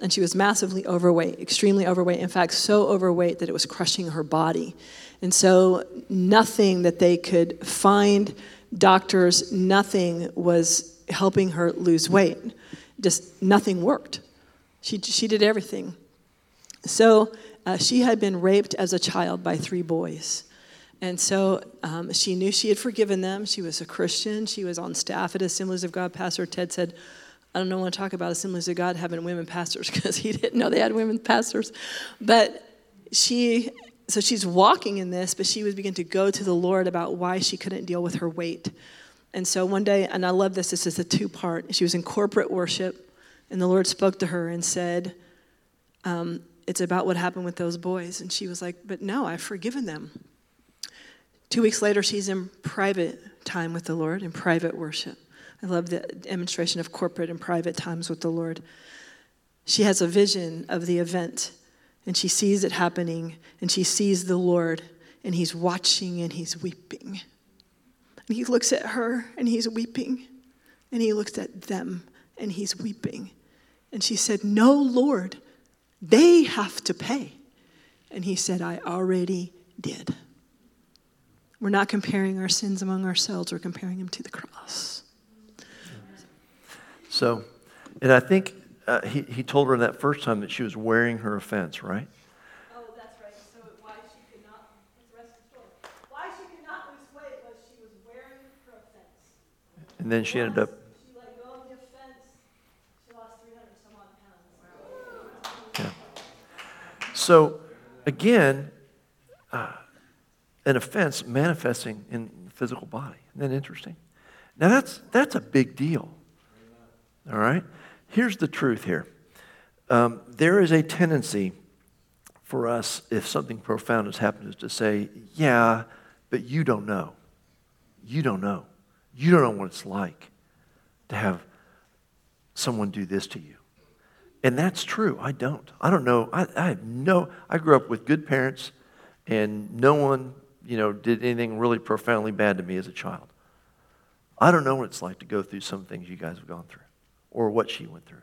and she was massively overweight, extremely overweight. In fact, so overweight that it was crushing her body. And so, nothing that they could find, doctors, nothing was helping her lose weight. Just nothing worked. She, she did everything. So, uh, she had been raped as a child by three boys. And so um, she knew she had forgiven them. She was a Christian. She was on staff at Assemblies of God. Pastor Ted said, I don't want to talk about Assemblies of God having women pastors because he didn't know they had women pastors. But she, so she's walking in this, but she was beginning to go to the Lord about why she couldn't deal with her weight. And so one day, and I love this, this is a two part. She was in corporate worship, and the Lord spoke to her and said, um, It's about what happened with those boys. And she was like, But no, I've forgiven them. Two weeks later, she's in private time with the Lord, in private worship. I love the demonstration of corporate and private times with the Lord. She has a vision of the event and she sees it happening and she sees the Lord and he's watching and he's weeping. And he looks at her and he's weeping and he looks at them and he's weeping. And she said, No, Lord, they have to pay. And he said, I already did. We're not comparing our sins among ourselves, we're comparing them to the cross. So, and I think uh, he, he told her that first time that she was wearing her offense, right? Oh, that's right. So why she could not, the rest of the story. Why she could not lose weight was she was wearing her offense. And then she ended up. She let go of the offense. She lost 300 some odd pounds. Yeah. So, again, uh, an offense manifesting in the physical body. Isn't that interesting? Now, that's, that's a big deal. All right? Here's the truth here um, there is a tendency for us, if something profound has happened, is to say, yeah, but you don't know. You don't know. You don't know what it's like to have someone do this to you. And that's true. I don't. I don't know. I, I have no, I grew up with good parents, and no one, you know, did anything really profoundly bad to me as a child. I don't know what it's like to go through some things you guys have gone through or what she went through.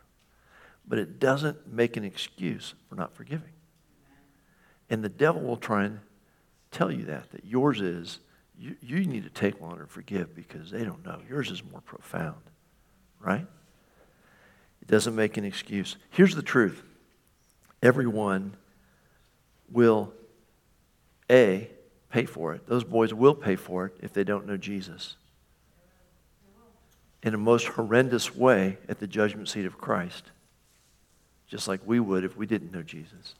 But it doesn't make an excuse for not forgiving. And the devil will try and tell you that, that yours is, you, you need to take longer to forgive because they don't know. Yours is more profound, right? It doesn't make an excuse. Here's the truth everyone will, A, pay for it. Those boys will pay for it if they don't know Jesus. In a most horrendous way at the judgment seat of Christ, just like we would if we didn't know Jesus.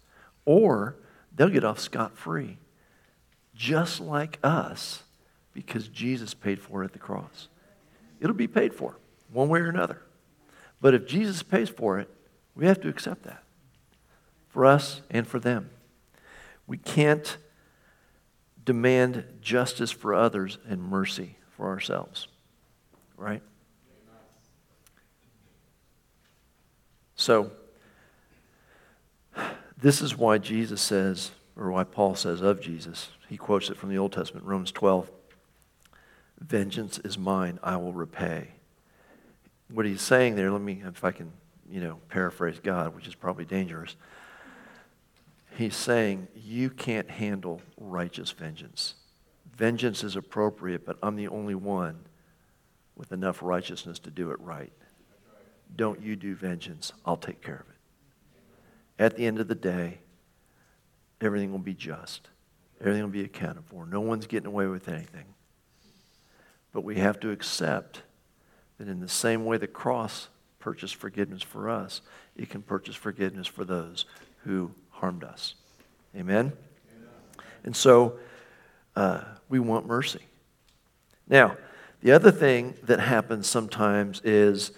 Or they'll get off scot free, just like us, because Jesus paid for it at the cross. It'll be paid for, one way or another. But if Jesus pays for it, we have to accept that for us and for them. We can't demand justice for others and mercy for ourselves, right? So, this is why Jesus says, or why Paul says of Jesus, he quotes it from the Old Testament, Romans 12 Vengeance is mine, I will repay. What he's saying there, let me, if I can, you know, paraphrase God, which is probably dangerous. He's saying, You can't handle righteous vengeance. Vengeance is appropriate, but I'm the only one with enough righteousness to do it right. Don't you do vengeance, I'll take care of it. At the end of the day, everything will be just, everything will be accounted for. No one's getting away with anything. But we have to accept that in the same way the cross purchased forgiveness for us, it can purchase forgiveness for those who harmed us. Amen? Amen. And so uh, we want mercy. Now, the other thing that happens sometimes is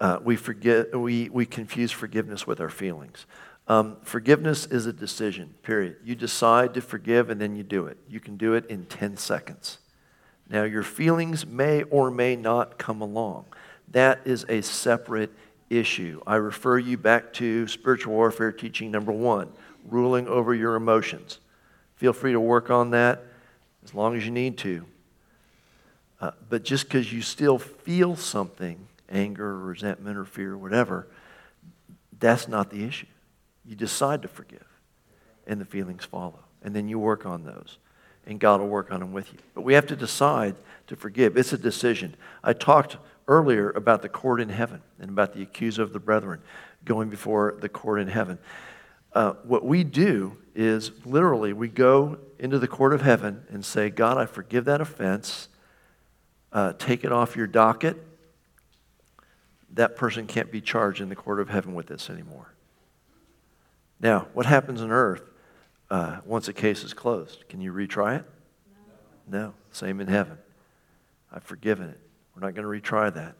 uh, we forget we, we confuse forgiveness with our feelings. Um, forgiveness is a decision, period. You decide to forgive and then you do it. You can do it in 10 seconds. Now, your feelings may or may not come along. That is a separate issue. I refer you back to spiritual warfare teaching number one ruling over your emotions. Feel free to work on that as long as you need to. Uh, but just because you still feel something, anger, or resentment, or fear, or whatever, that's not the issue. You decide to forgive, and the feelings follow. And then you work on those and God will work on them with you. But we have to decide to forgive. It's a decision. I talked earlier about the court in heaven and about the accuser of the brethren going before the court in heaven. Uh, what we do is literally we go into the court of heaven and say, God, I forgive that offense. Uh, take it off your docket. That person can't be charged in the court of heaven with this anymore. Now, what happens on earth uh, once a case is closed. Can you retry it? No. no. Same in heaven. I've forgiven it. We're not going to retry that.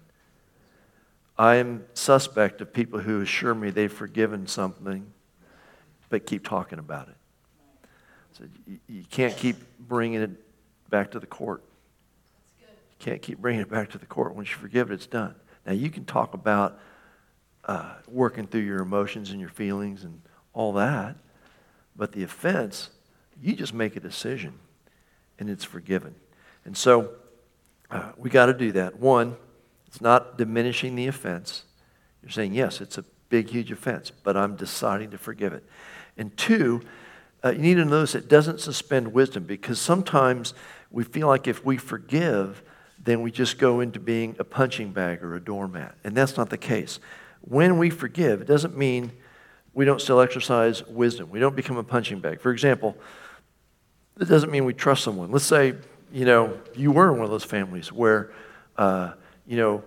I am suspect of people who assure me they've forgiven something but keep talking about it. So you, you can't keep bringing it back to the court. You can't keep bringing it back to the court. Once you forgive it, it's done. Now, you can talk about uh, working through your emotions and your feelings and all that. But the offense, you just make a decision and it's forgiven. And so uh, we got to do that. One, it's not diminishing the offense. You're saying, yes, it's a big, huge offense, but I'm deciding to forgive it. And two, uh, you need to notice it doesn't suspend wisdom because sometimes we feel like if we forgive, then we just go into being a punching bag or a doormat. And that's not the case. When we forgive, it doesn't mean we don't still exercise wisdom. We don't become a punching bag. For example, it doesn't mean we trust someone. Let's say, you know, you were in one of those families where, uh, you know,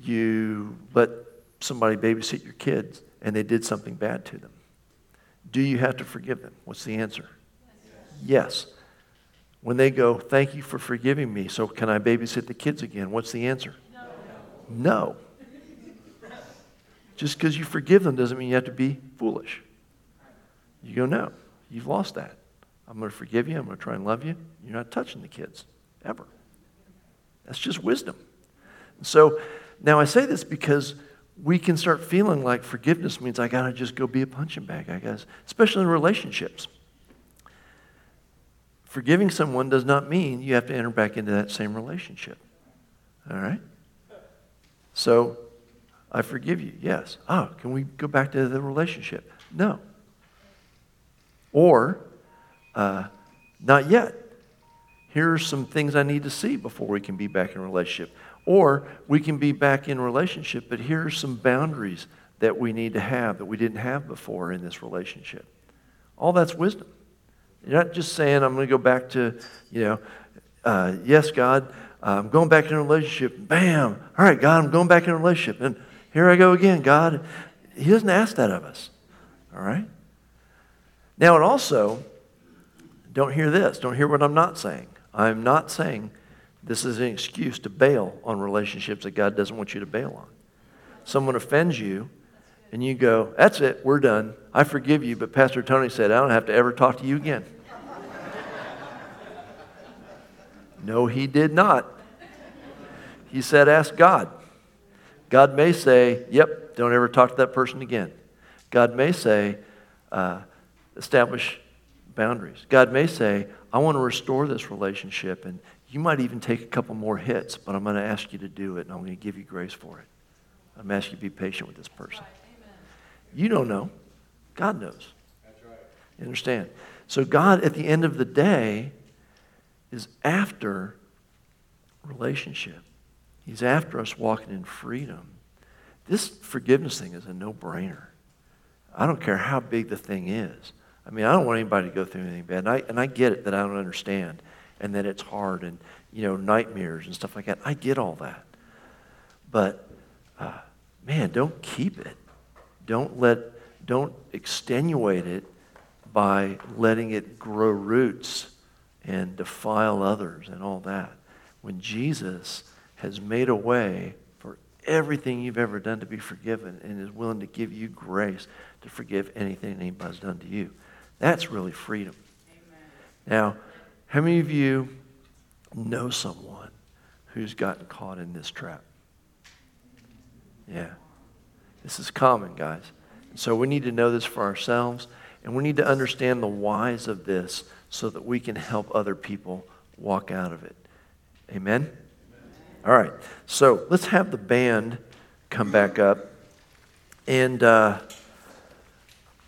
you let somebody babysit your kids and they did something bad to them. Do you have to forgive them? What's the answer? Yes. yes. When they go, thank you for forgiving me, so can I babysit the kids again? What's the answer? No. no. Just because you forgive them doesn't mean you have to be foolish. You go, no, you've lost that. I'm going to forgive you. I'm going to try and love you. You're not touching the kids, ever. That's just wisdom. So now I say this because we can start feeling like forgiveness means I got to just go be a punching bag, I guess, especially in relationships. Forgiving someone does not mean you have to enter back into that same relationship. All right? So, I forgive you. Yes. Oh, can we go back to the relationship? No. Or, uh, not yet. Here are some things I need to see before we can be back in relationship. Or we can be back in relationship, but here are some boundaries that we need to have that we didn't have before in this relationship. All that's wisdom. You're not just saying, I'm going to go back to, you know, uh, yes, God, I'm going back in a relationship. Bam. All right, God, I'm going back in a relationship. And here I go again, God. He doesn't ask that of us. All right? Now, and also, don't hear this. Don't hear what I'm not saying. I'm not saying this is an excuse to bail on relationships that God doesn't want you to bail on. Someone offends you, and you go, That's it, we're done. I forgive you, but Pastor Tony said, I don't have to ever talk to you again. no, he did not. He said, Ask God. God may say, Yep, don't ever talk to that person again. God may say, uh, Establish boundaries. God may say, I want to restore this relationship, and you might even take a couple more hits, but I'm going to ask you to do it, and I'm going to give you grace for it. I'm asking you to be patient with this person. You don't know. God knows. You understand? So, God, at the end of the day, is after relationship. He's after us walking in freedom. This forgiveness thing is a no brainer. I don't care how big the thing is. I mean, I don't want anybody to go through anything bad. And I, and I get it that I don't understand and that it's hard and, you know, nightmares and stuff like that. I get all that. But, uh, man, don't keep it. Don't let, don't extenuate it by letting it grow roots and defile others and all that. When Jesus has made a way for everything you've ever done to be forgiven and is willing to give you grace to forgive anything anybody's done to you. That's really freedom. Amen. Now, how many of you know someone who's gotten caught in this trap? Yeah. This is common, guys. So we need to know this for ourselves, and we need to understand the whys of this so that we can help other people walk out of it. Amen? All right. So let's have the band come back up, and uh,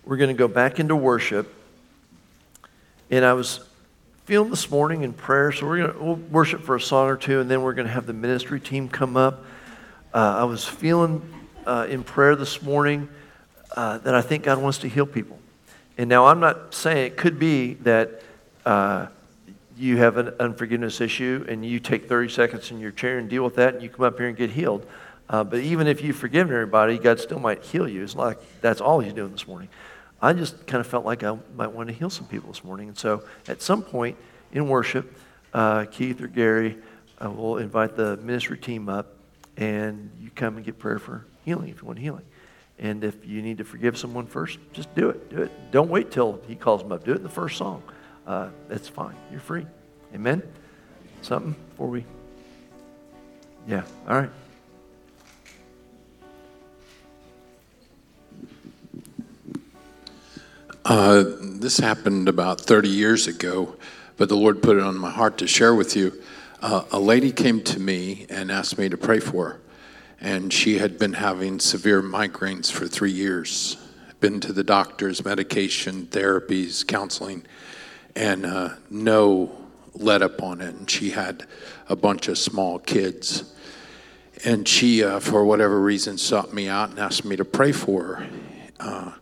we're going to go back into worship. And I was feeling this morning in prayer, so we're going to we'll worship for a song or two, and then we're going to have the ministry team come up. Uh, I was feeling uh, in prayer this morning uh, that I think God wants to heal people. And now I'm not saying it could be that uh, you have an unforgiveness issue and you take 30 seconds in your chair and deal with that and you come up here and get healed. Uh, but even if you've forgiven everybody, God still might heal you. It's like that's all He's doing this morning. I just kind of felt like I might want to heal some people this morning. And so at some point in worship, uh, Keith or Gary uh, will invite the ministry team up and you come and get prayer for healing if you want healing. And if you need to forgive someone first, just do it. Do it. Don't wait till he calls them up. Do it in the first song. Uh, that's fine. You're free. Amen? Something before we. Yeah. All right. Uh, this happened about 30 years ago, but the Lord put it on my heart to share with you. Uh, a lady came to me and asked me to pray for her, and she had been having severe migraines for three years. Been to the doctors, medication, therapies, counseling, and uh, no let up on it. And she had a bunch of small kids. And she, uh, for whatever reason, sought me out and asked me to pray for her. Uh,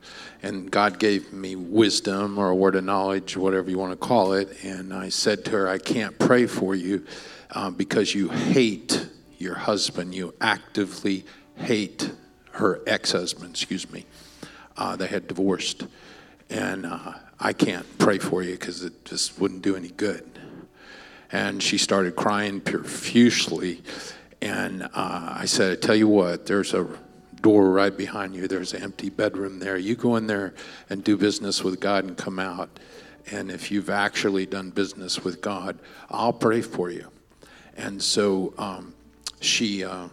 and God gave me wisdom or a word of knowledge, whatever you want to call it. And I said to her, I can't pray for you uh, because you hate your husband. You actively hate her ex husband, excuse me. Uh, they had divorced. And uh, I can't pray for you because it just wouldn't do any good. And she started crying profusely. And uh, I said, I tell you what, there's a door right behind you. There's an empty bedroom there. You go in there and do business with God and come out. And if you've actually done business with God, I'll pray for you. And so um, she uh,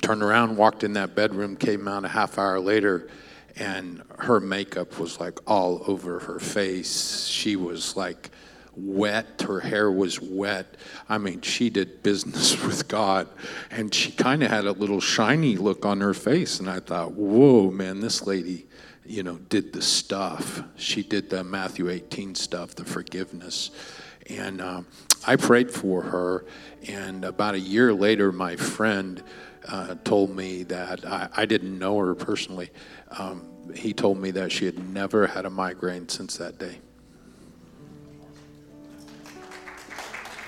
turned around, walked in that bedroom, came out a half hour later, and her makeup was like all over her face. She was like wet. Her hair was wet. I mean, she did business with God. And she kind of had a little shiny look on her face. And I thought, whoa, man, this lady, you know, did the stuff. She did the Matthew 18 stuff, the forgiveness. And um, I prayed for her. And about a year later, my friend uh, told me that I, I didn't know her personally. Um, he told me that she had never had a migraine since that day.